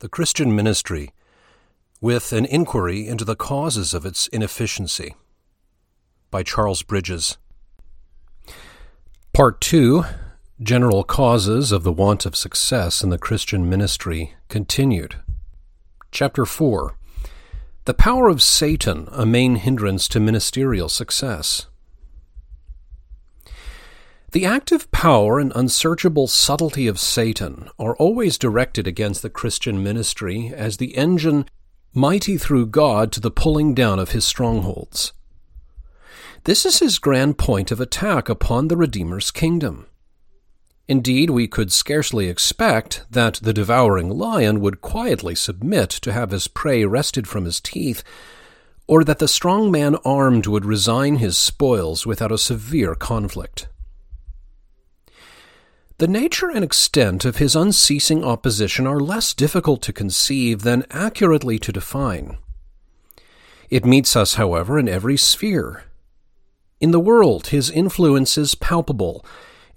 The Christian Ministry, with an inquiry into the causes of its inefficiency. By Charles Bridges. Part 2 General Causes of the Want of Success in the Christian Ministry continued. Chapter 4 The Power of Satan, a Main Hindrance to Ministerial Success. The active power and unsearchable subtlety of Satan are always directed against the Christian ministry as the engine mighty through God to the pulling down of his strongholds. This is his grand point of attack upon the Redeemer's kingdom. Indeed, we could scarcely expect that the devouring lion would quietly submit to have his prey wrested from his teeth, or that the strong man armed would resign his spoils without a severe conflict. The nature and extent of his unceasing opposition are less difficult to conceive than accurately to define. It meets us, however, in every sphere. In the world, his influence is palpable,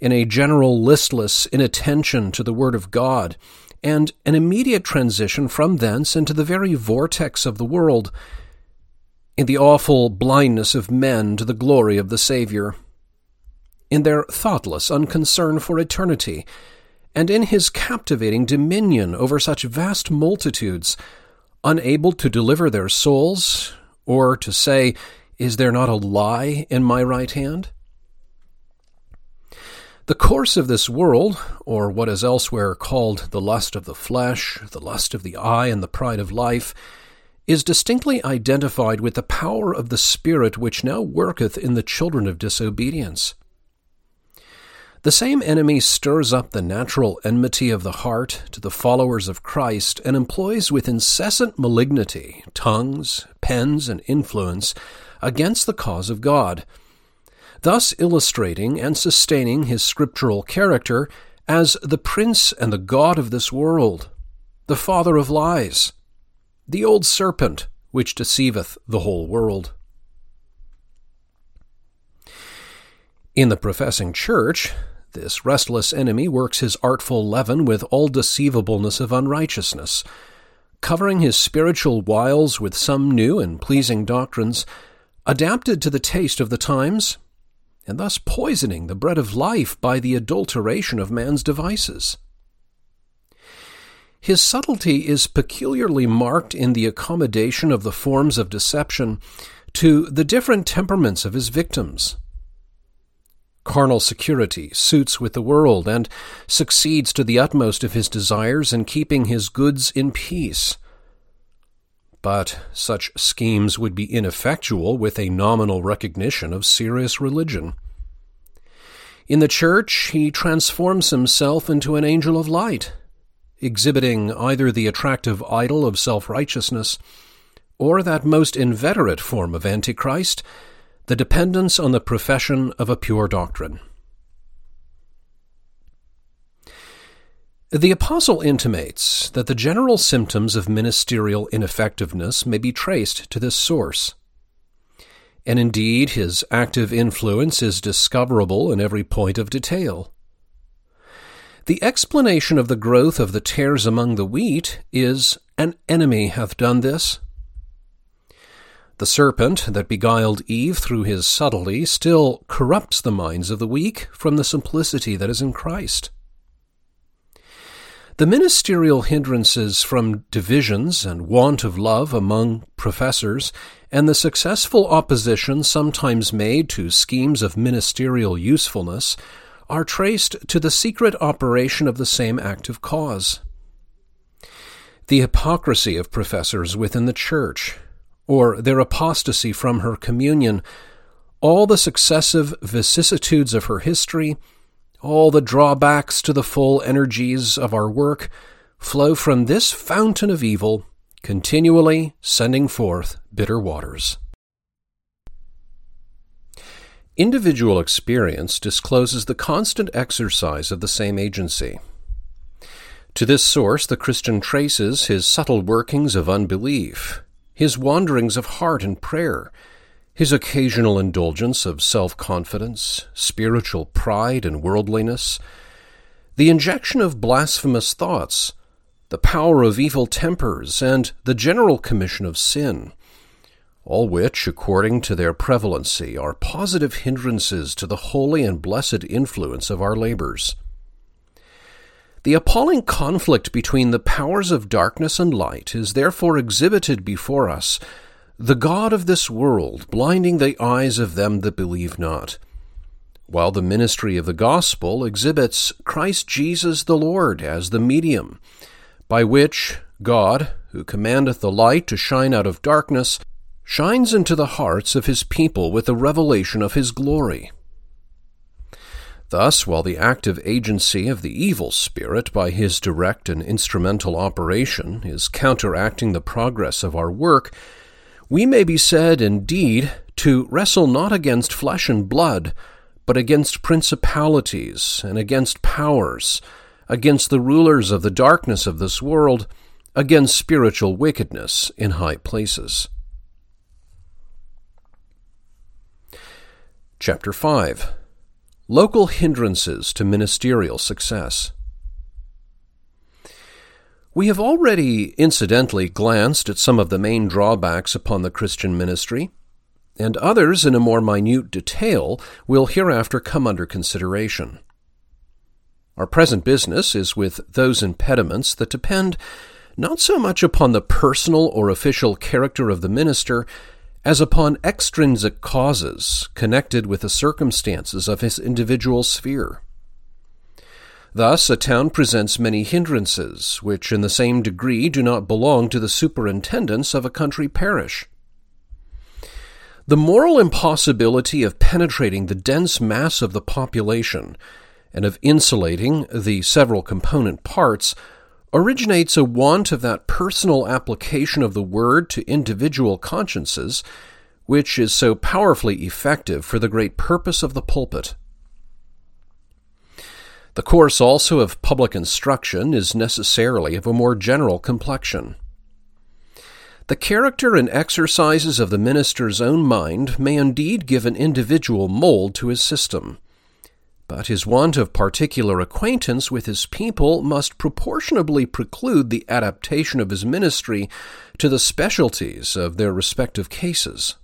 in a general listless inattention to the Word of God, and an immediate transition from thence into the very vortex of the world, in the awful blindness of men to the glory of the Saviour in their thoughtless unconcern for eternity, and in his captivating dominion over such vast multitudes, unable to deliver their souls, or to say, Is there not a lie in my right hand? The course of this world, or what is elsewhere called the lust of the flesh, the lust of the eye, and the pride of life, is distinctly identified with the power of the Spirit which now worketh in the children of disobedience. The same enemy stirs up the natural enmity of the heart to the followers of Christ and employs with incessant malignity tongues, pens, and influence against the cause of God, thus illustrating and sustaining his scriptural character as the prince and the god of this world, the father of lies, the old serpent which deceiveth the whole world. In the professing church, this restless enemy works his artful leaven with all deceivableness of unrighteousness, covering his spiritual wiles with some new and pleasing doctrines, adapted to the taste of the times, and thus poisoning the bread of life by the adulteration of man's devices. His subtlety is peculiarly marked in the accommodation of the forms of deception to the different temperaments of his victims carnal security, suits with the world, and succeeds to the utmost of his desires in keeping his goods in peace. But such schemes would be ineffectual with a nominal recognition of serious religion. In the church, he transforms himself into an angel of light, exhibiting either the attractive idol of self righteousness or that most inveterate form of Antichrist the dependence on the profession of a pure doctrine. The Apostle intimates that the general symptoms of ministerial ineffectiveness may be traced to this source. And indeed, his active influence is discoverable in every point of detail. The explanation of the growth of the tares among the wheat is an enemy hath done this, the serpent that beguiled Eve through his subtlety still corrupts the minds of the weak from the simplicity that is in Christ. The ministerial hindrances from divisions and want of love among professors, and the successful opposition sometimes made to schemes of ministerial usefulness, are traced to the secret operation of the same active cause. The hypocrisy of professors within the church, or their apostasy from her communion, all the successive vicissitudes of her history, all the drawbacks to the full energies of our work, flow from this fountain of evil, continually sending forth bitter waters. Individual experience discloses the constant exercise of the same agency. To this source, the Christian traces his subtle workings of unbelief, his wanderings of heart and prayer, his occasional indulgence of self confidence, spiritual pride, and worldliness, the injection of blasphemous thoughts, the power of evil tempers, and the general commission of sin, all which, according to their prevalency, are positive hindrances to the holy and blessed influence of our labors. The appalling conflict between the powers of darkness and light is therefore exhibited before us, the God of this world blinding the eyes of them that believe not, while the ministry of the gospel exhibits Christ Jesus the Lord as the medium, by which God, who commandeth the light to shine out of darkness, shines into the hearts of his people with the revelation of his glory. Thus, while the active agency of the evil spirit by his direct and instrumental operation is counteracting the progress of our work, we may be said, indeed, to wrestle not against flesh and blood, but against principalities and against powers, against the rulers of the darkness of this world, against spiritual wickedness in high places. Chapter 5 Local Hindrances to Ministerial Success. We have already incidentally glanced at some of the main drawbacks upon the Christian ministry, and others in a more minute detail will hereafter come under consideration. Our present business is with those impediments that depend not so much upon the personal or official character of the minister as upon extrinsic causes connected with the circumstances of his individual sphere. Thus, a town presents many hindrances, which in the same degree do not belong to the superintendence of a country parish. The moral impossibility of penetrating the dense mass of the population and of insulating the several component parts originates a want of that personal application of the word to individual consciences which is so powerfully effective for the great purpose of the pulpit. The course also of public instruction is necessarily of a more general complexion. The character and exercises of the minister's own mind may indeed give an individual mold to his system but his want of particular acquaintance with his people must proportionably preclude the adaptation of his ministry to the specialties of their respective cases.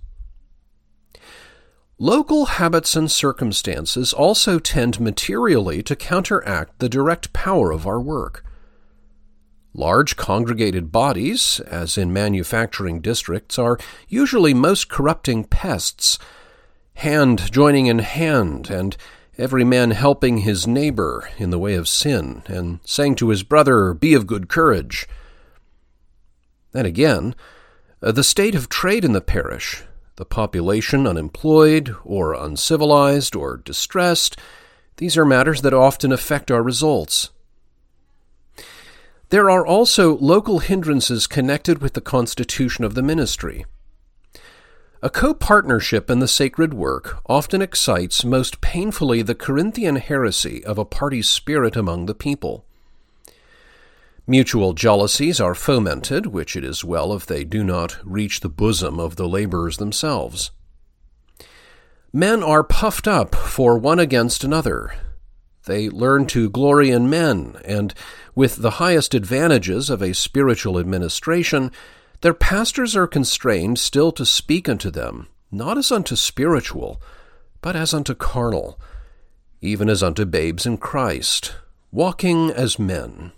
Local habits and circumstances also tend materially to counteract the direct power of our work. Large congregated bodies, as in manufacturing districts, are usually most corrupting pests, hand joining in hand and every man helping his neighbor in the way of sin, and saying to his brother, Be of good courage. Then again, uh, the state of trade in the parish, the population unemployed, or uncivilized, or distressed, these are matters that often affect our results. There are also local hindrances connected with the constitution of the ministry. A co partnership in the sacred work often excites most painfully the Corinthian heresy of a party spirit among the people. Mutual jealousies are fomented, which it is well if they do not reach the bosom of the laborers themselves. Men are puffed up for one against another. They learn to glory in men, and with the highest advantages of a spiritual administration, their pastors are constrained still to speak unto them, not as unto spiritual, but as unto carnal, even as unto babes in Christ, walking as men.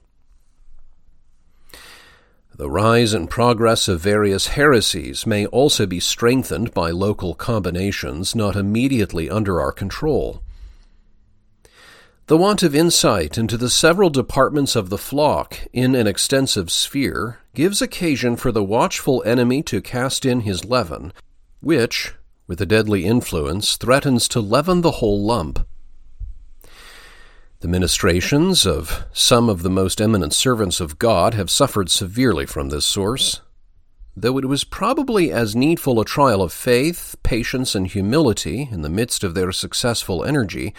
The rise and progress of various heresies may also be strengthened by local combinations not immediately under our control. The want of insight into the several departments of the flock in an extensive sphere gives occasion for the watchful enemy to cast in his leaven, which, with a deadly influence, threatens to leaven the whole lump. The ministrations of some of the most eminent servants of God have suffered severely from this source, though it was probably as needful a trial of faith, patience, and humility in the midst of their successful energy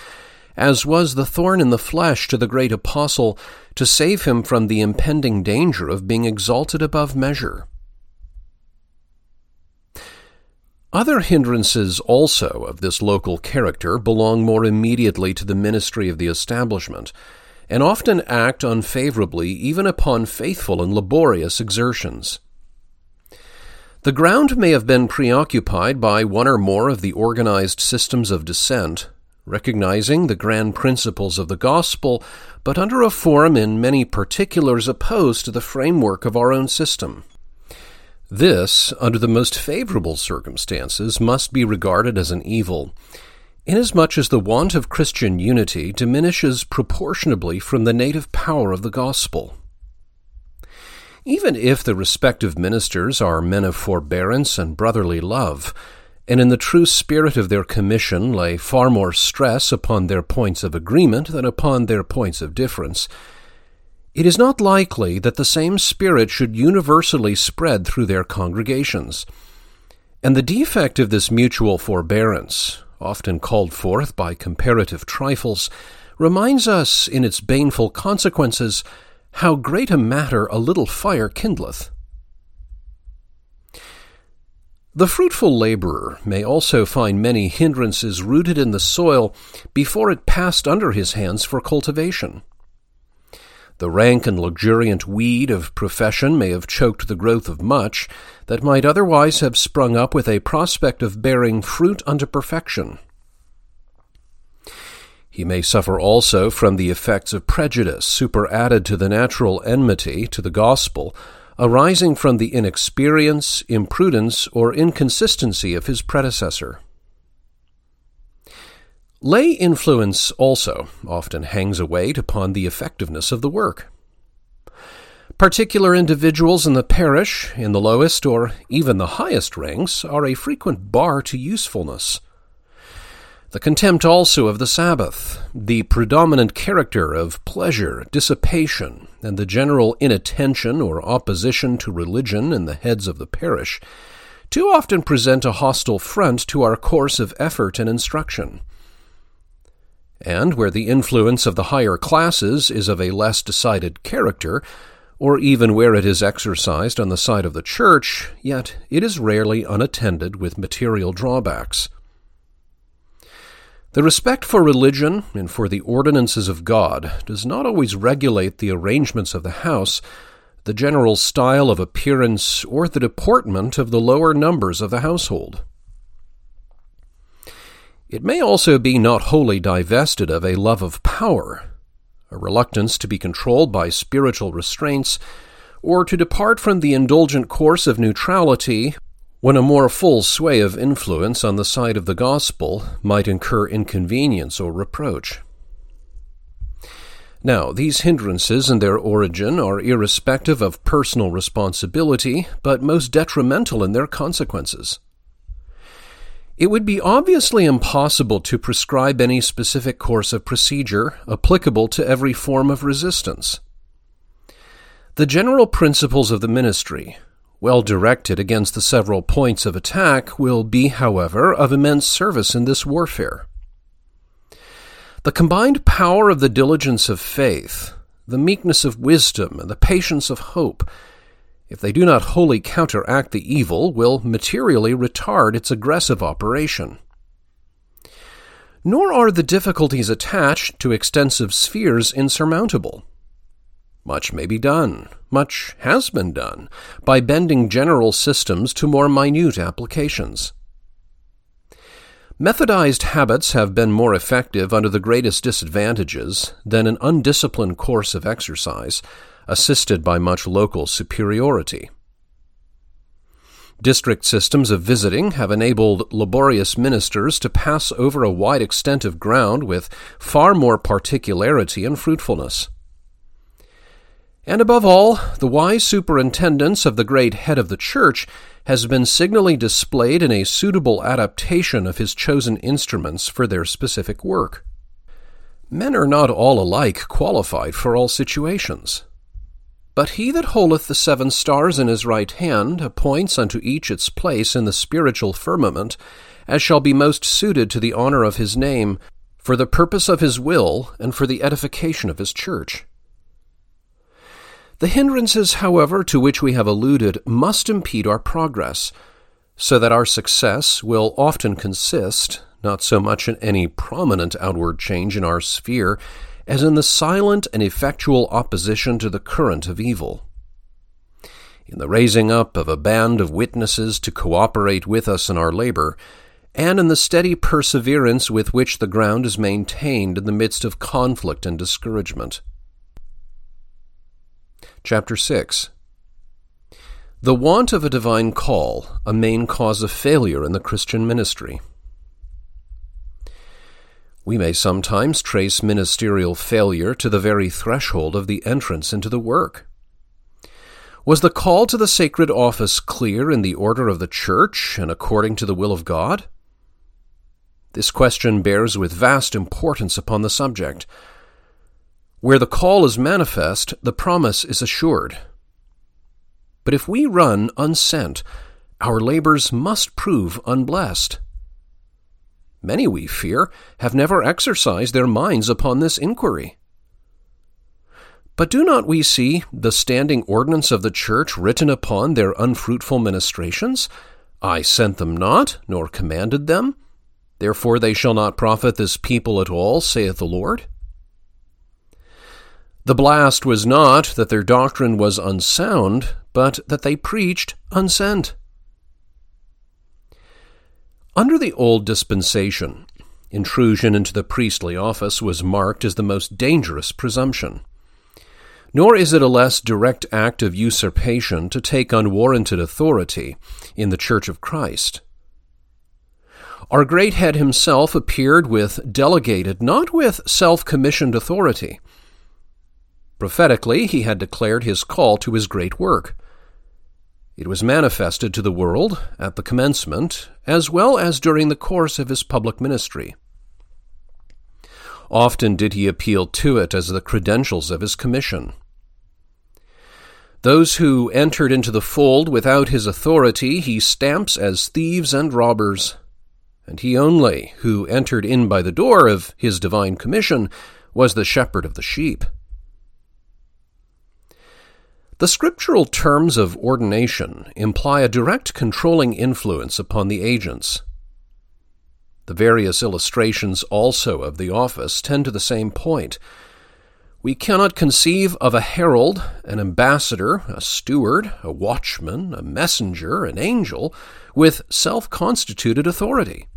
as was the thorn in the flesh to the great apostle to save him from the impending danger of being exalted above measure. Other hindrances also of this local character belong more immediately to the ministry of the establishment, and often act unfavorably even upon faithful and laborious exertions. The ground may have been preoccupied by one or more of the organized systems of dissent, recognizing the grand principles of the gospel, but under a form in many particulars opposed to the framework of our own system. This, under the most favorable circumstances, must be regarded as an evil, inasmuch as the want of Christian unity diminishes proportionably from the native power of the gospel. Even if the respective ministers are men of forbearance and brotherly love, and in the true spirit of their commission lay far more stress upon their points of agreement than upon their points of difference, it is not likely that the same spirit should universally spread through their congregations. And the defect of this mutual forbearance, often called forth by comparative trifles, reminds us, in its baneful consequences, how great a matter a little fire kindleth. The fruitful laborer may also find many hindrances rooted in the soil before it passed under his hands for cultivation. The rank and luxuriant weed of profession may have choked the growth of much that might otherwise have sprung up with a prospect of bearing fruit unto perfection. He may suffer also from the effects of prejudice superadded to the natural enmity to the gospel, arising from the inexperience, imprudence, or inconsistency of his predecessor. Lay influence also often hangs a weight upon the effectiveness of the work. Particular individuals in the parish, in the lowest or even the highest ranks, are a frequent bar to usefulness. The contempt also of the Sabbath, the predominant character of pleasure, dissipation, and the general inattention or opposition to religion in the heads of the parish, too often present a hostile front to our course of effort and instruction and where the influence of the higher classes is of a less decided character, or even where it is exercised on the side of the church, yet it is rarely unattended with material drawbacks. The respect for religion and for the ordinances of God does not always regulate the arrangements of the house, the general style of appearance, or the deportment of the lower numbers of the household. It may also be not wholly divested of a love of power, a reluctance to be controlled by spiritual restraints, or to depart from the indulgent course of neutrality when a more full sway of influence on the side of the gospel might incur inconvenience or reproach. Now, these hindrances in their origin are irrespective of personal responsibility, but most detrimental in their consequences. It would be obviously impossible to prescribe any specific course of procedure applicable to every form of resistance. The general principles of the ministry, well directed against the several points of attack, will be, however, of immense service in this warfare. The combined power of the diligence of faith, the meekness of wisdom, and the patience of hope if they do not wholly counteract the evil, will materially retard its aggressive operation. Nor are the difficulties attached to extensive spheres insurmountable. Much may be done, much has been done, by bending general systems to more minute applications. Methodized habits have been more effective under the greatest disadvantages than an undisciplined course of exercise, assisted by much local superiority. District systems of visiting have enabled laborious ministers to pass over a wide extent of ground with far more particularity and fruitfulness. And above all, the wise superintendence of the great head of the church has been signally displayed in a suitable adaptation of his chosen instruments for their specific work. Men are not all alike qualified for all situations. But he that holdeth the seven stars in his right hand appoints unto each its place in the spiritual firmament, as shall be most suited to the honor of his name, for the purpose of his will, and for the edification of his church. The hindrances, however, to which we have alluded must impede our progress, so that our success will often consist not so much in any prominent outward change in our sphere as in the silent and effectual opposition to the current of evil. In the raising up of a band of witnesses to cooperate with us in our labor, and in the steady perseverance with which the ground is maintained in the midst of conflict and discouragement. Chapter 6 The want of a divine call, a main cause of failure in the Christian ministry. We may sometimes trace ministerial failure to the very threshold of the entrance into the work. Was the call to the sacred office clear in the order of the Church and according to the will of God? This question bears with vast importance upon the subject. Where the call is manifest, the promise is assured. But if we run unsent, our labors must prove unblessed. Many, we fear, have never exercised their minds upon this inquiry. But do not we see the standing ordinance of the Church written upon their unfruitful ministrations? I sent them not, nor commanded them. Therefore they shall not profit this people at all, saith the Lord. The blast was not that their doctrine was unsound, but that they preached unsent. Under the old dispensation, intrusion into the priestly office was marked as the most dangerous presumption. Nor is it a less direct act of usurpation to take unwarranted authority in the Church of Christ. Our great head himself appeared with delegated, not with self commissioned authority. Prophetically, he had declared his call to his great work. It was manifested to the world at the commencement, as well as during the course of his public ministry. Often did he appeal to it as the credentials of his commission. Those who entered into the fold without his authority he stamps as thieves and robbers, and he only, who entered in by the door of his divine commission, was the shepherd of the sheep. The scriptural terms of ordination imply a direct controlling influence upon the agents. The various illustrations also of the office tend to the same point. We cannot conceive of a herald, an ambassador, a steward, a watchman, a messenger, an angel, with self constituted authority.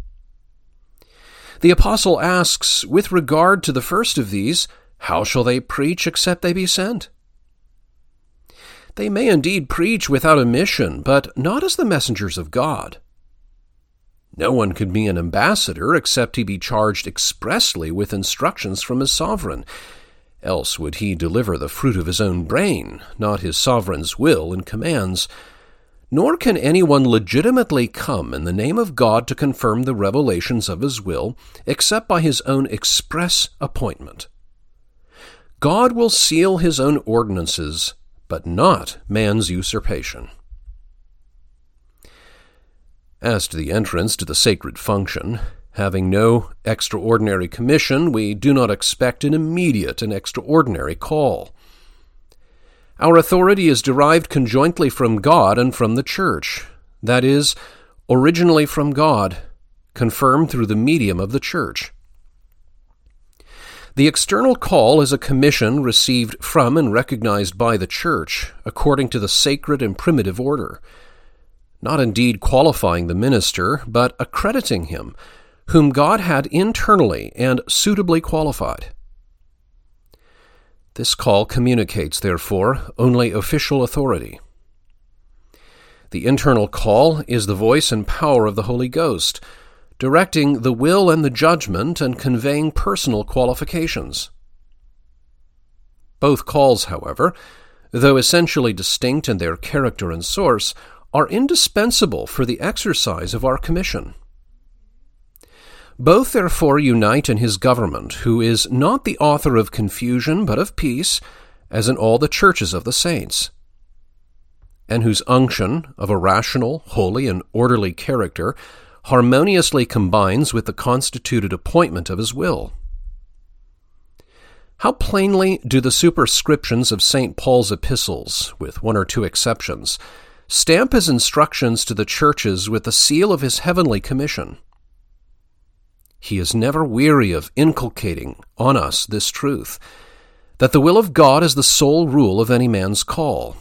The apostle asks, with regard to the first of these, how shall they preach except they be sent? They may indeed preach without a mission, but not as the messengers of God. No one could be an ambassador except he be charged expressly with instructions from his sovereign. Else would he deliver the fruit of his own brain, not his sovereign's will and commands. Nor can anyone legitimately come in the name of God to confirm the revelations of his will, except by his own express appointment. God will seal his own ordinances, but not man's usurpation. As to the entrance to the sacred function, having no extraordinary commission, we do not expect an immediate and extraordinary call. Our authority is derived conjointly from God and from the Church, that is, originally from God, confirmed through the medium of the Church. The external call is a commission received from and recognized by the Church, according to the sacred and primitive order, not indeed qualifying the minister, but accrediting him, whom God had internally and suitably qualified. This call communicates, therefore, only official authority. The internal call is the voice and power of the Holy Ghost, directing the will and the judgment and conveying personal qualifications. Both calls, however, though essentially distinct in their character and source, are indispensable for the exercise of our commission. Both therefore unite in his government, who is not the author of confusion, but of peace, as in all the churches of the saints, and whose unction, of a rational, holy, and orderly character, harmoniously combines with the constituted appointment of his will. How plainly do the superscriptions of St. Paul's epistles, with one or two exceptions, stamp his instructions to the churches with the seal of his heavenly commission? he is never weary of inculcating on us this truth that the will of God is the sole rule of any man's call,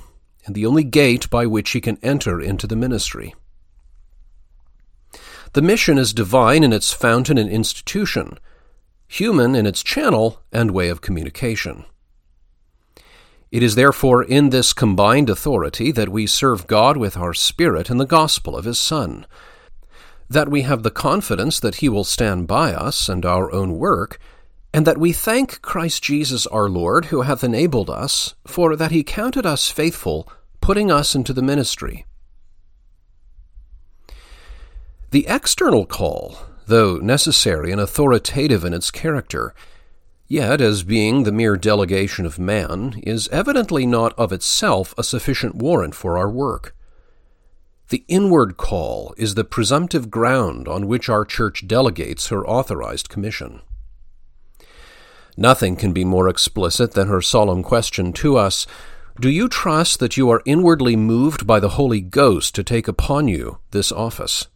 and the only gate by which he can enter into the ministry. The mission is divine in its fountain and institution, human in its channel and way of communication. It is therefore in this combined authority that we serve God with our spirit and the gospel of His Son that we have the confidence that He will stand by us and our own work, and that we thank Christ Jesus our Lord, who hath enabled us, for that He counted us faithful, putting us into the ministry. The external call, though necessary and authoritative in its character, yet as being the mere delegation of man, is evidently not of itself a sufficient warrant for our work. The inward call is the presumptive ground on which our Church delegates her authorized commission. Nothing can be more explicit than her solemn question to us Do you trust that you are inwardly moved by the Holy Ghost to take upon you this office?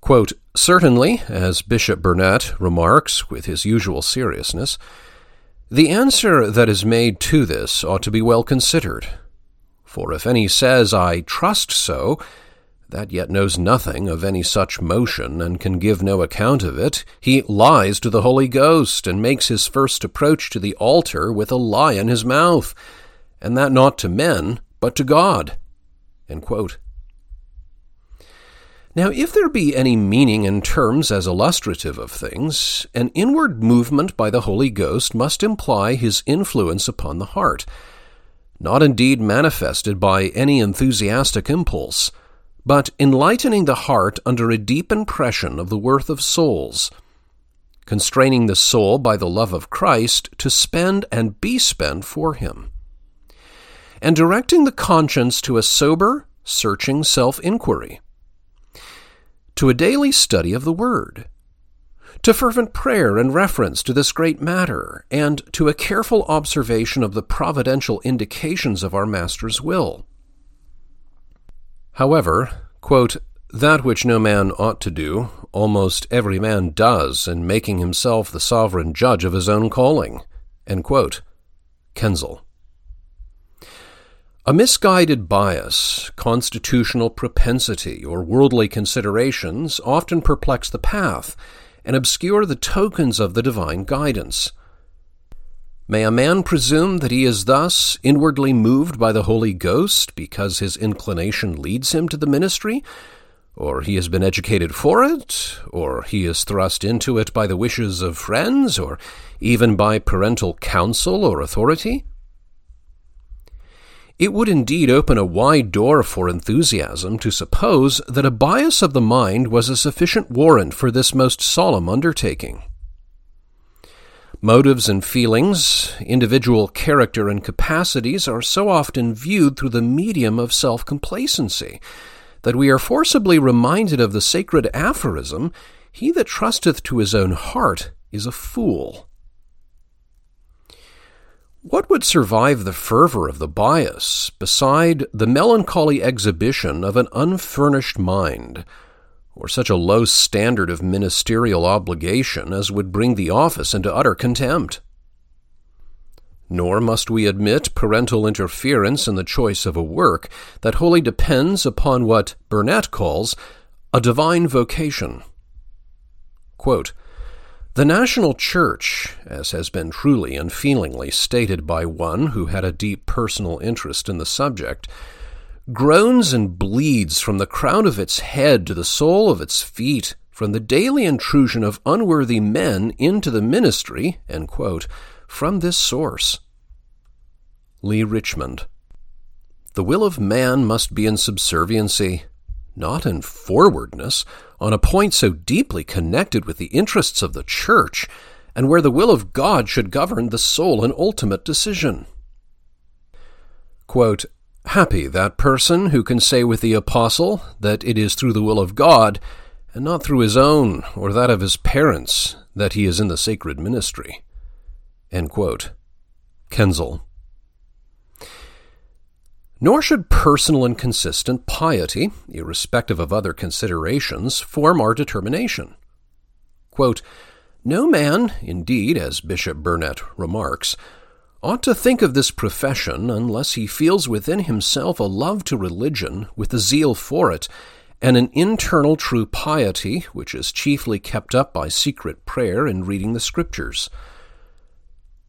Quote, Certainly, as Bishop Burnet remarks with his usual seriousness, the answer that is made to this ought to be well considered, for if any says, I trust so, that yet knows nothing of any such motion, and can give no account of it, he lies to the Holy Ghost, and makes his first approach to the altar with a lie in his mouth, and that not to men, but to God. Now, if there be any meaning in terms as illustrative of things, an inward movement by the Holy Ghost must imply his influence upon the heart not indeed manifested by any enthusiastic impulse, but enlightening the heart under a deep impression of the worth of souls, constraining the soul by the love of Christ to spend and be spent for Him, and directing the conscience to a sober, searching self inquiry, to a daily study of the Word to fervent prayer and reference to this great matter, and to a careful observation of the providential indications of our Master's will. However, quote, that which no man ought to do, almost every man does in making himself the sovereign judge of his own calling. Quesnel. A misguided bias, constitutional propensity, or worldly considerations often perplex the path and obscure the tokens of the divine guidance. May a man presume that he is thus inwardly moved by the Holy Ghost because his inclination leads him to the ministry, or he has been educated for it, or he is thrust into it by the wishes of friends, or even by parental counsel or authority? It would indeed open a wide door for enthusiasm to suppose that a bias of the mind was a sufficient warrant for this most solemn undertaking. Motives and feelings, individual character and capacities are so often viewed through the medium of self complacency that we are forcibly reminded of the sacred aphorism He that trusteth to his own heart is a fool. What would survive the fervor of the bias beside the melancholy exhibition of an unfurnished mind, or such a low standard of ministerial obligation as would bring the office into utter contempt? Nor must we admit parental interference in the choice of a work that wholly depends upon what Burnet calls a divine vocation. Quote, the national church, as has been truly and feelingly stated by one who had a deep personal interest in the subject, groans and bleeds from the crown of its head to the sole of its feet from the daily intrusion of unworthy men into the ministry, quote, from this source. Legh Richmond. The will of man must be in subserviency, not in forwardness, on a point so deeply connected with the interests of the Church, and where the will of God should govern the sole and ultimate decision. Quote, Happy that person who can say with the Apostle that it is through the will of God, and not through his own or that of his parents, that he is in the sacred ministry. Quesnel. Nor should personal and consistent piety, irrespective of other considerations, form our determination. Quote, no man, indeed, as Bishop Burnet remarks, ought to think of this profession unless he feels within himself a love to religion, with a zeal for it, and an internal true piety, which is chiefly kept up by secret prayer and reading the Scriptures.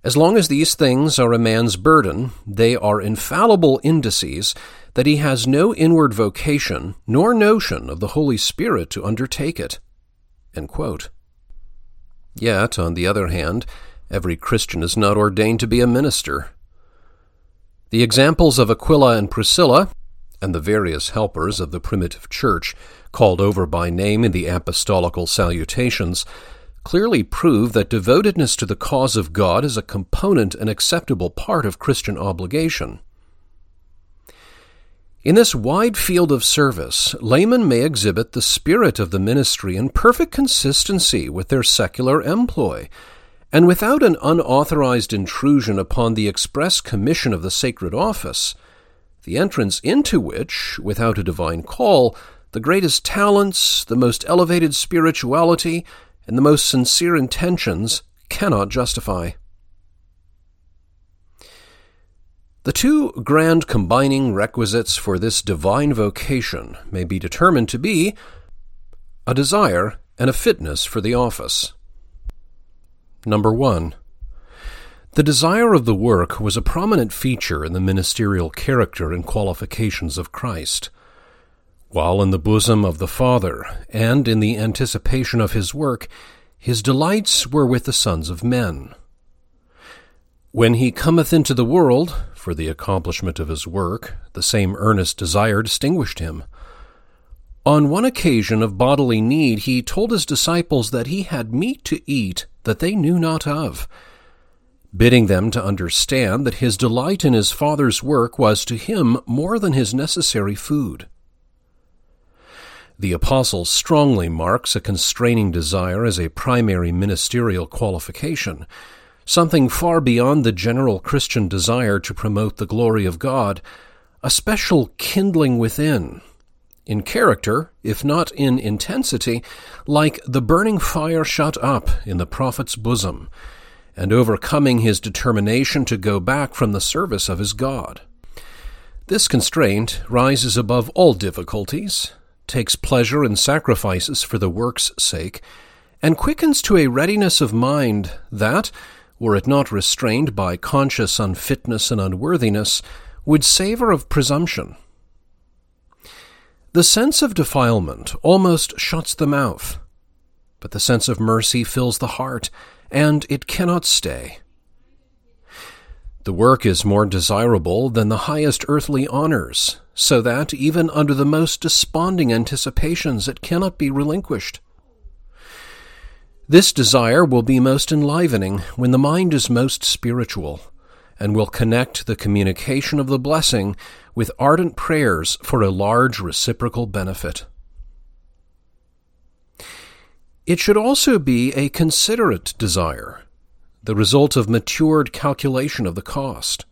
As long as these things are a man's burden, they are infallible indices that he has no inward vocation nor notion of the Holy Spirit to undertake it. Yet, on the other hand, every Christian is not ordained to be a minister. The examples of Aquila and Priscilla, and the various helpers of the primitive church, called over by name in the apostolical salutations, clearly prove that devotedness to the cause of God is a component and acceptable part of Christian obligation. In this wide field of service, laymen may exhibit the spirit of the ministry in perfect consistency with their secular employ, and without an unauthorized intrusion upon the express commission of the sacred office, the entrance into which, without a divine call, the greatest talents, the most elevated spirituality, and the most sincere intentions cannot justify. The two grand combining requisites for this divine vocation may be determined to be a desire and a fitness for the office. Number one, the desire of the work was a prominent feature in the ministerial character and qualifications of Christ. While in the bosom of the Father, and in the anticipation of his work, his delights were with the sons of men. When he cometh into the world, for the accomplishment of his work, the same earnest desire distinguished him. On one occasion of bodily need, he told his disciples that he had meat to eat that they knew not of, bidding them to understand that his delight in his Father's work was to him more than his necessary food. The Apostle strongly marks a constraining desire as a primary ministerial qualification something far beyond the general Christian desire to promote the glory of God, a special kindling within, in character, if not in intensity, like the burning fire shut up in the prophet's bosom, and overcoming his determination to go back from the service of his God. This constraint rises above all difficulties, takes pleasure in sacrifices for the work's sake, and quickens to a readiness of mind that, were it not restrained by conscious unfitness and unworthiness, would savour of presumption. The sense of defilement almost shuts the mouth, but the sense of mercy fills the heart, and it cannot stay. The work is more desirable than the highest earthly honors, so that even under the most desponding anticipations it cannot be relinquished. This desire will be most enlivening when the mind is most spiritual, and will connect the communication of the blessing with ardent prayers for a large reciprocal benefit. It should also be a considerate desire, the result of matured calculation of the cost.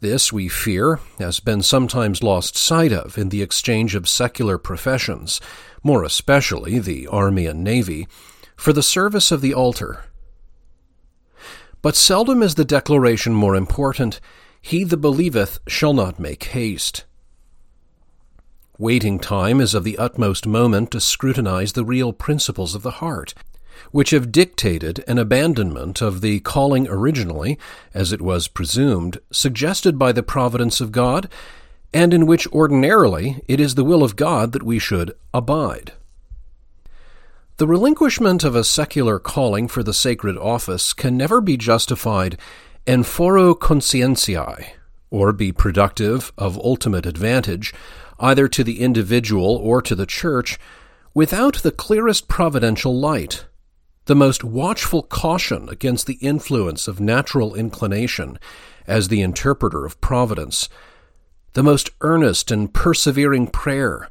This, we fear, has been sometimes lost sight of in the exchange of secular professions, more especially the Army and Navy, for the service of the altar. But seldom is the declaration more important He that believeth shall not make haste. Waiting time is of the utmost moment to scrutinize the real principles of the heart, which have dictated an abandonment of the calling originally, as it was presumed, suggested by the providence of God, and in which ordinarily it is the will of God that we should abide. The relinquishment of a secular calling for the sacred office can never be justified en foro conscientiae, or be productive of ultimate advantage, either to the individual or to the church, without the clearest providential light, the most watchful caution against the influence of natural inclination as the interpreter of providence, the most earnest and persevering prayer,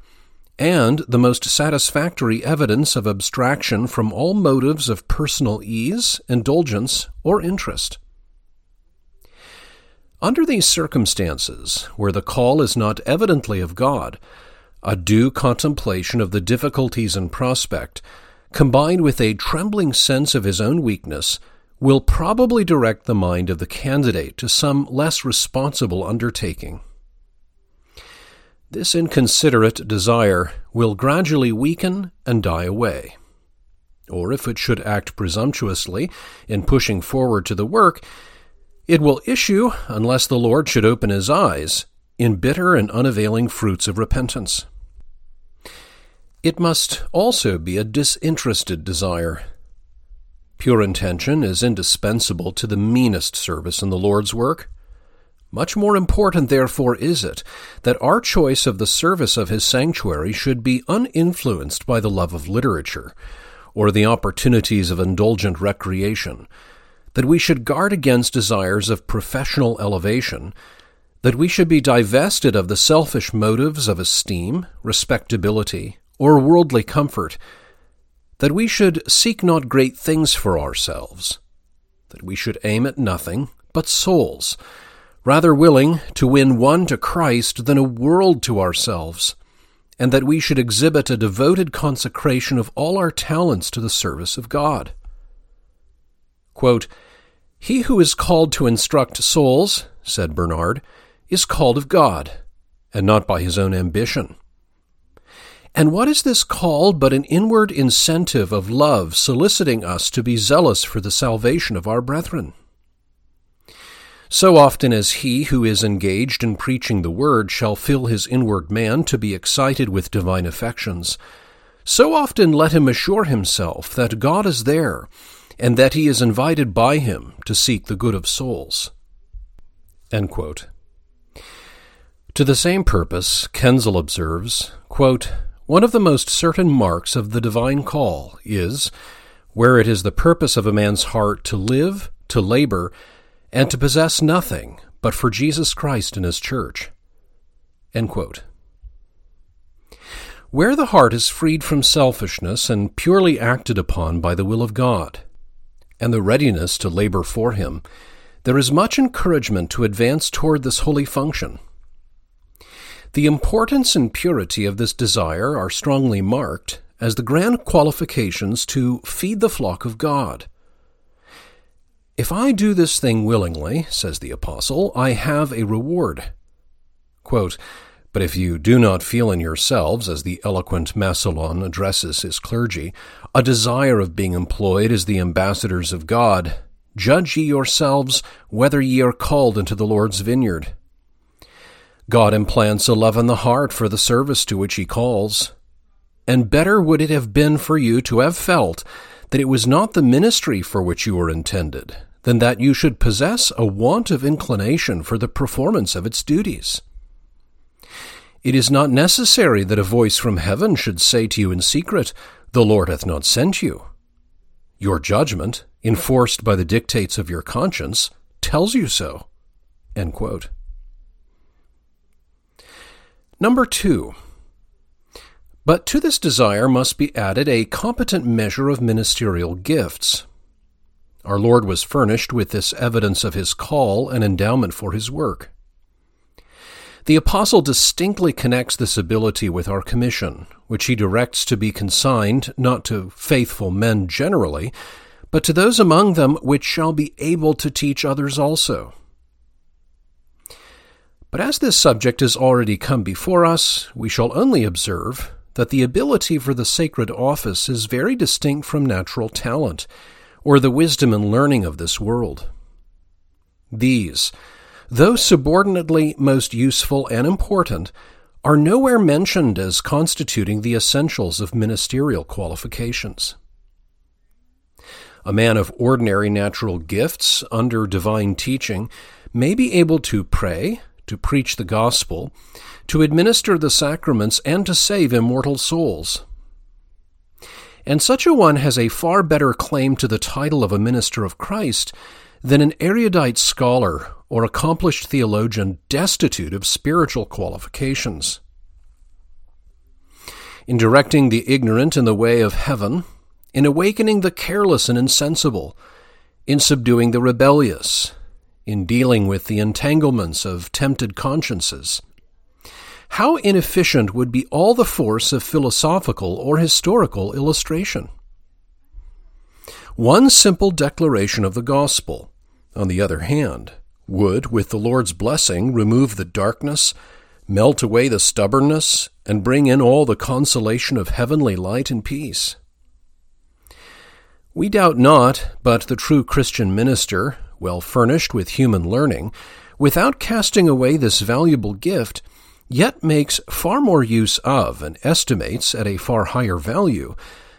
and the most satisfactory evidence of abstraction from all motives of personal ease, indulgence, or interest. Under these circumstances, where the call is not evidently of God, a due contemplation of the difficulties in prospect, combined with a trembling sense of his own weakness, will probably direct the mind of the candidate to some less responsible undertaking. This inconsiderate desire will gradually weaken and die away. Or if it should act presumptuously in pushing forward to the work, it will issue, unless the Lord should open his eyes, in bitter and unavailing fruits of repentance. It must also be a disinterested desire. Pure intention is indispensable to the meanest service in the Lord's work. Much more important, therefore, is it that our choice of the service of His sanctuary should be uninfluenced by the love of literature or the opportunities of indulgent recreation, that we should guard against desires of professional elevation, that we should be divested of the selfish motives of esteem, respectability, or worldly comfort, that we should seek not great things for ourselves, that we should aim at nothing but souls, rather willing to win one to Christ than a world to ourselves, and that we should exhibit a devoted consecration of all our talents to the service of God. Quote, he who is called to instruct souls, said Bernard, is called of God, and not by his own ambition. And what is this called but an inward incentive of love soliciting us to be zealous for the salvation of our brethren? So often as he who is engaged in preaching the word shall fill his inward man to be excited with divine affections, so often let him assure himself that God is there, and that he is invited by him to seek the good of souls. To the same purpose, Quesnel observes, quote, one of the most certain marks of the divine call is, where it is the purpose of a man's heart to live, to labor, and to possess nothing but for Jesus Christ and His church. Where the heart is freed from selfishness and purely acted upon by the will of God, and the readiness to labor for Him, there is much encouragement to advance toward this holy function. The importance and purity of this desire are strongly marked as the grand qualifications to feed the flock of God. If I do this thing willingly, says the Apostle, I have a reward. Quote, but if you do not feel in yourselves, as the eloquent Massillon addresses his clergy, a desire of being employed as the ambassadors of God, judge ye yourselves whether ye are called into the Lord's vineyard. God implants a love in the heart for the service to which He calls. And better would it have been for you to have felt that it was not the ministry for which you were intended, than that you should possess a want of inclination for the performance of its duties. It is not necessary that a voice from heaven should say to you in secret, The Lord hath not sent you. Your judgment, enforced by the dictates of your conscience, tells you so. Number two, but to this desire must be added a competent measure of ministerial gifts. Our Lord was furnished with this evidence of his call and endowment for his work. The Apostle distinctly connects this ability with our commission, which he directs to be consigned not to faithful men generally, but to those among them which shall be able to teach others also. But as this subject has already come before us, we shall only observe that the ability for the sacred office is very distinct from natural talent, or the wisdom and learning of this world. These, though subordinately most useful and important, are nowhere mentioned as constituting the essentials of ministerial qualifications. A man of ordinary natural gifts under divine teaching may be able to pray, to preach the gospel, to administer the sacraments, and to save immortal souls. And such a one has a far better claim to the title of a minister of Christ than an erudite scholar or accomplished theologian destitute of spiritual qualifications. In directing the ignorant in the way of heaven, in awakening the careless and insensible, in subduing the rebellious, in dealing with the entanglements of tempted consciences. How inefficient would be all the force of philosophical or historical illustration? One simple declaration of the gospel, on the other hand, would, with the Lord's blessing, remove the darkness, melt away the stubbornness, and bring in all the consolation of heavenly light and peace. We doubt not, but the true Christian minister, well furnished with human learning, without casting away this valuable gift, yet makes far more use of and estimates at a far higher value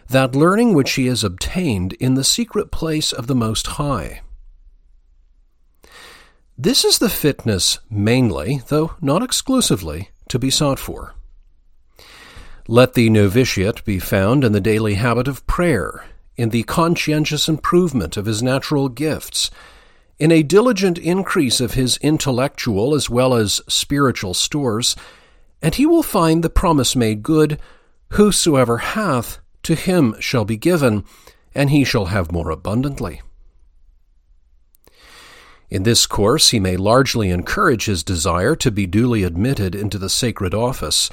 that learning which he has obtained in the secret place of the Most High. This is the fitness mainly, though not exclusively, to be sought for. Let the novitiate be found in the daily habit of prayer, in the conscientious improvement of his natural gifts, in a diligent increase of his intellectual as well as spiritual stores, and he will find the promise made good Whosoever hath, to him shall be given, and he shall have more abundantly. In this course, he may largely encourage his desire to be duly admitted into the sacred office,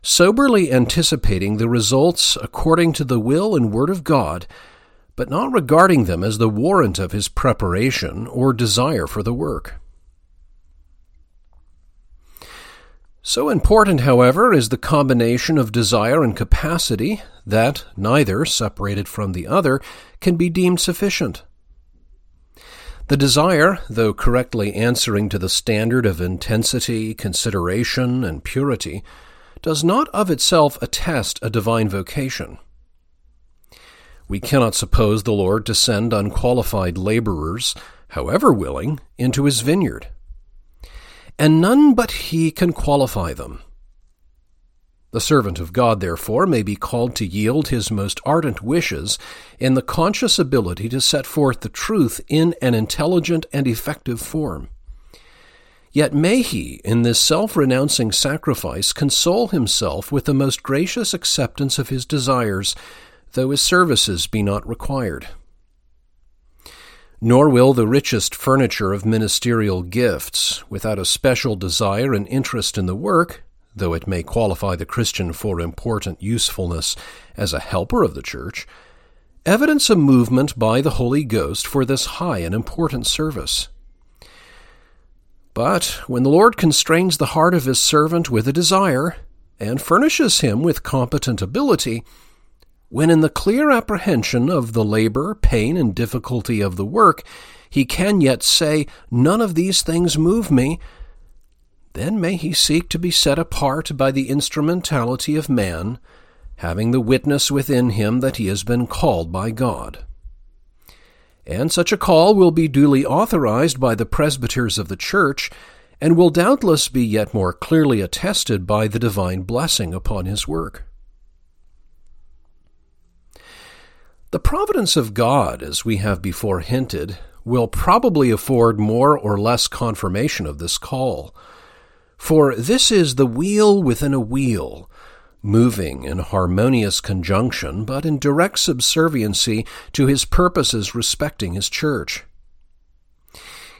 soberly anticipating the results according to the will and word of God, but not regarding them as the warrant of his preparation or desire for the work. So important, however, is the combination of desire and capacity that neither, separated from the other, can be deemed sufficient. The desire, though correctly answering to the standard of intensity, consideration, and purity, does not of itself attest a divine vocation. We cannot suppose the Lord to send unqualified laborers, however willing, into his vineyard. And none but he can qualify them. The servant of God, therefore, may be called to yield his most ardent wishes in the conscious ability to set forth the truth in an intelligent and effective form. Yet may he, in this self renouncing sacrifice, console himself with the most gracious acceptance of his desires, though his services be not required. Nor will the richest furniture of ministerial gifts, without a special desire and interest in the work, though it may qualify the Christian for important usefulness as a helper of the Church, evidence a movement by the Holy Ghost for this high and important service. But when the Lord constrains the heart of his servant with a desire, and furnishes him with competent ability, when in the clear apprehension of the labor, pain, and difficulty of the work, he can yet say, None of these things move me, then may he seek to be set apart by the instrumentality of man, having the witness within him that he has been called by God. And such a call will be duly authorized by the presbyters of the Church, and will doubtless be yet more clearly attested by the divine blessing upon his work. The providence of God, as we have before hinted, will probably afford more or less confirmation of this call. For this is the wheel within a wheel, moving in harmonious conjunction, but in direct subserviency to his purposes respecting his church.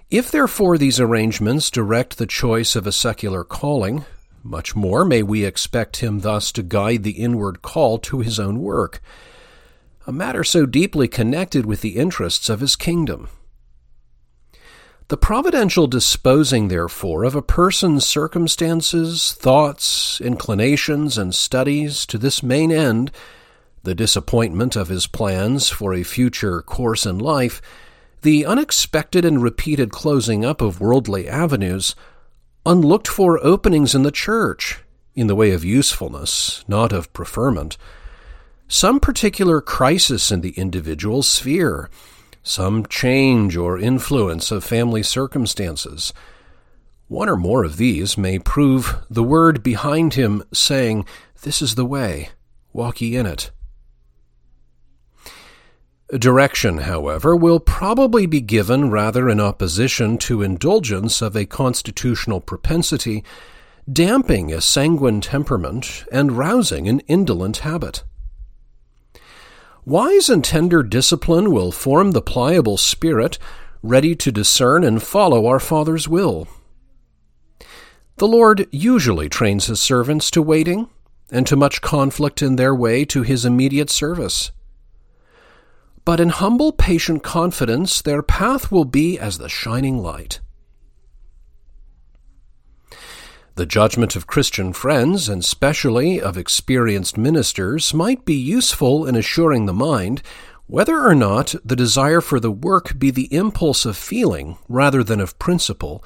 If therefore these arrangements direct the choice of a secular calling, much more may we expect him thus to guide the inward call to his own work, a matter so deeply connected with the interests of his kingdom. The providential disposing, therefore, of a person's circumstances, thoughts, inclinations, and studies to this main end, the disappointment of his plans for a future course in life, the unexpected and repeated closing up of worldly avenues, unlooked for openings in the church, in the way of usefulness, not of preferment, some particular crisis in the individual sphere, some change or influence of family circumstances. One or more of these may prove the word behind him saying, This is the way, walk ye in it. Direction, however, will probably be given rather in opposition to indulgence of a constitutional propensity, damping a sanguine temperament and rousing an indolent habit. Wise and tender discipline will form the pliable spirit ready to discern and follow our Father's will. The Lord usually trains his servants to waiting and to much conflict in their way to his immediate service. but in humble, patient confidence their path will be as the shining light. The judgment of Christian friends, and specially of experienced ministers, might be useful in assuring the mind whether or not the desire for the work be the impulse of feeling rather than of principle,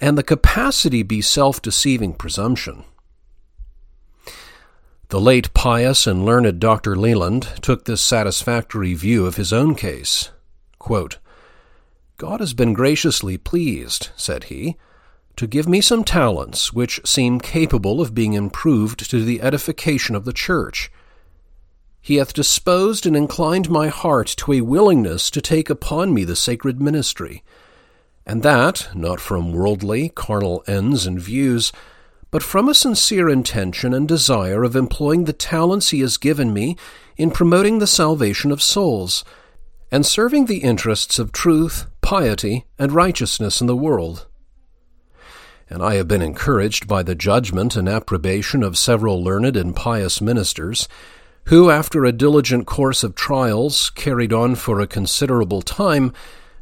and the capacity be self deceiving presumption. The late pious and learned Dr. Leland took this satisfactory view of his own case. Quote, God has been graciously pleased, said he, to give me some talents which seem capable of being improved to the edification of the church. He hath disposed and inclined my heart to a willingness to take upon me the sacred ministry, and that not from worldly, carnal ends and views, but from a sincere intention and desire of employing the talents He has given me in promoting the salvation of souls, and serving the interests of truth, piety, and righteousness in the world. And I have been encouraged by the judgment and approbation of several learned and pious ministers, who, after a diligent course of trials carried on for a considerable time,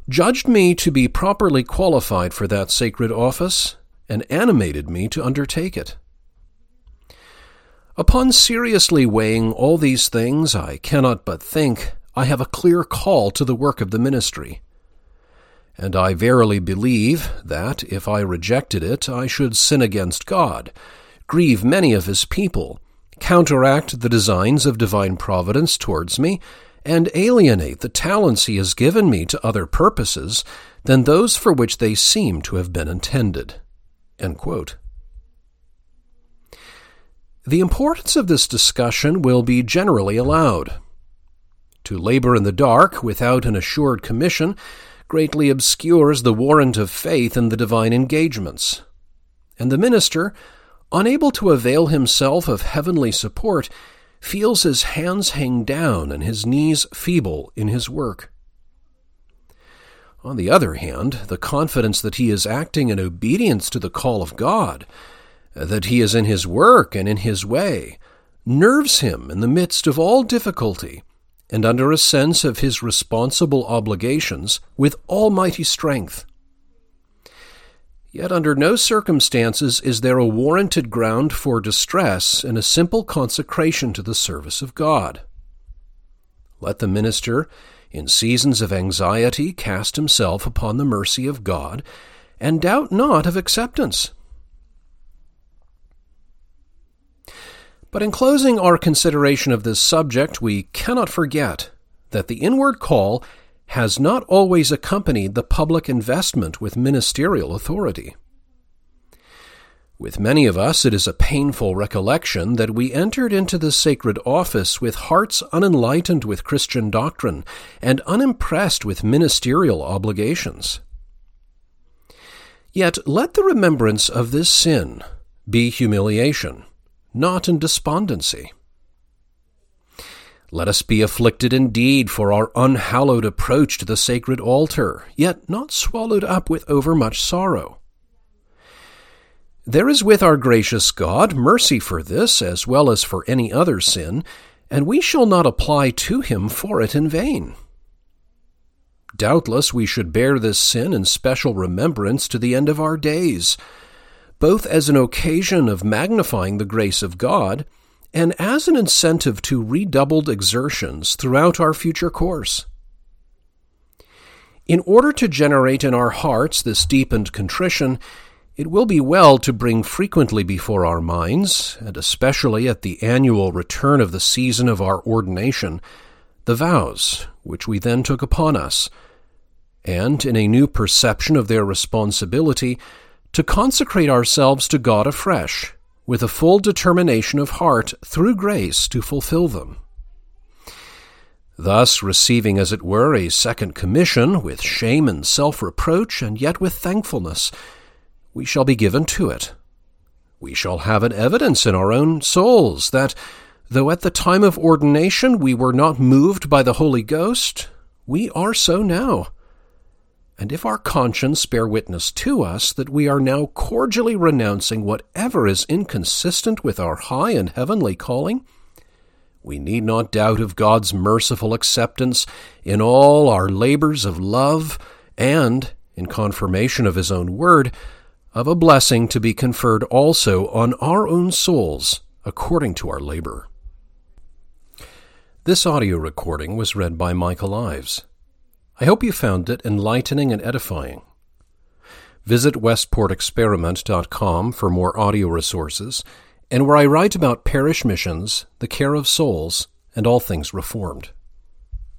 judged me to be properly qualified for that sacred office and animated me to undertake it. Upon seriously weighing all these things, I cannot but think I have a clear call to the work of the ministry. And I verily believe that, if I rejected it, I should sin against God, grieve many of his people, counteract the designs of divine providence towards me, and alienate the talents he has given me to other purposes than those for which they seem to have been intended. The importance of this discussion will be generally allowed. To labor in the dark without an assured commission greatly obscures the warrant of faith in the divine engagements. And the minister, unable to avail himself of heavenly support, feels his hands hang down and his knees feeble in his work. On the other hand, the confidence that he is acting in obedience to the call of God, that he is in his work and in his way, nerves him in the midst of all difficulty and under a sense of his responsible obligations with almighty strength. Yet under no circumstances is there a warranted ground for distress in a simple consecration to the service of God. Let the minister in seasons of anxiety, cast himself upon the mercy of God, and doubt not of acceptance. But in closing our consideration of this subject, we cannot forget that the inward call has not always accompanied the public investment with ministerial authority. With many of us, it is a painful recollection that we entered into the sacred office with hearts unenlightened with Christian doctrine and unimpressed with ministerial obligations. Yet let the remembrance of this sin be humiliation, not in despondency. Let us be afflicted indeed for our unhallowed approach to the sacred altar, yet not swallowed up with overmuch sorrow. There is with our gracious God mercy for this as well as for any other sin, and we shall not apply to him for it in vain. Doubtless we should bear this sin in special remembrance to the end of our days, both as an occasion of magnifying the grace of God and as an incentive to redoubled exertions throughout our future course. In order to generate in our hearts this deepened contrition, it will be well to bring frequently before our minds, and especially at the annual return of the season of our ordination, the vows which we then took upon us, and, in a new perception of their responsibility, to consecrate ourselves to God afresh, with a full determination of heart through grace to fulfill them. Thus, receiving, as it were, a second commission, with shame and self reproach, and yet with thankfulness, we shall be given to it. We shall have an evidence in our own souls that, though at the time of ordination we were not moved by the Holy Ghost, we are so now. And if our conscience bear witness to us that we are now cordially renouncing whatever is inconsistent with our high and heavenly calling, we need not doubt of God's merciful acceptance in all our labors of love and, in confirmation of His own word, of a blessing to be conferred also on our own souls according to our labor. This audio recording was read by Michael Ives. I hope you found it enlightening and edifying. Visit westportexperiment.com for more audio resources and where I write about parish missions, the care of souls, and all things reformed.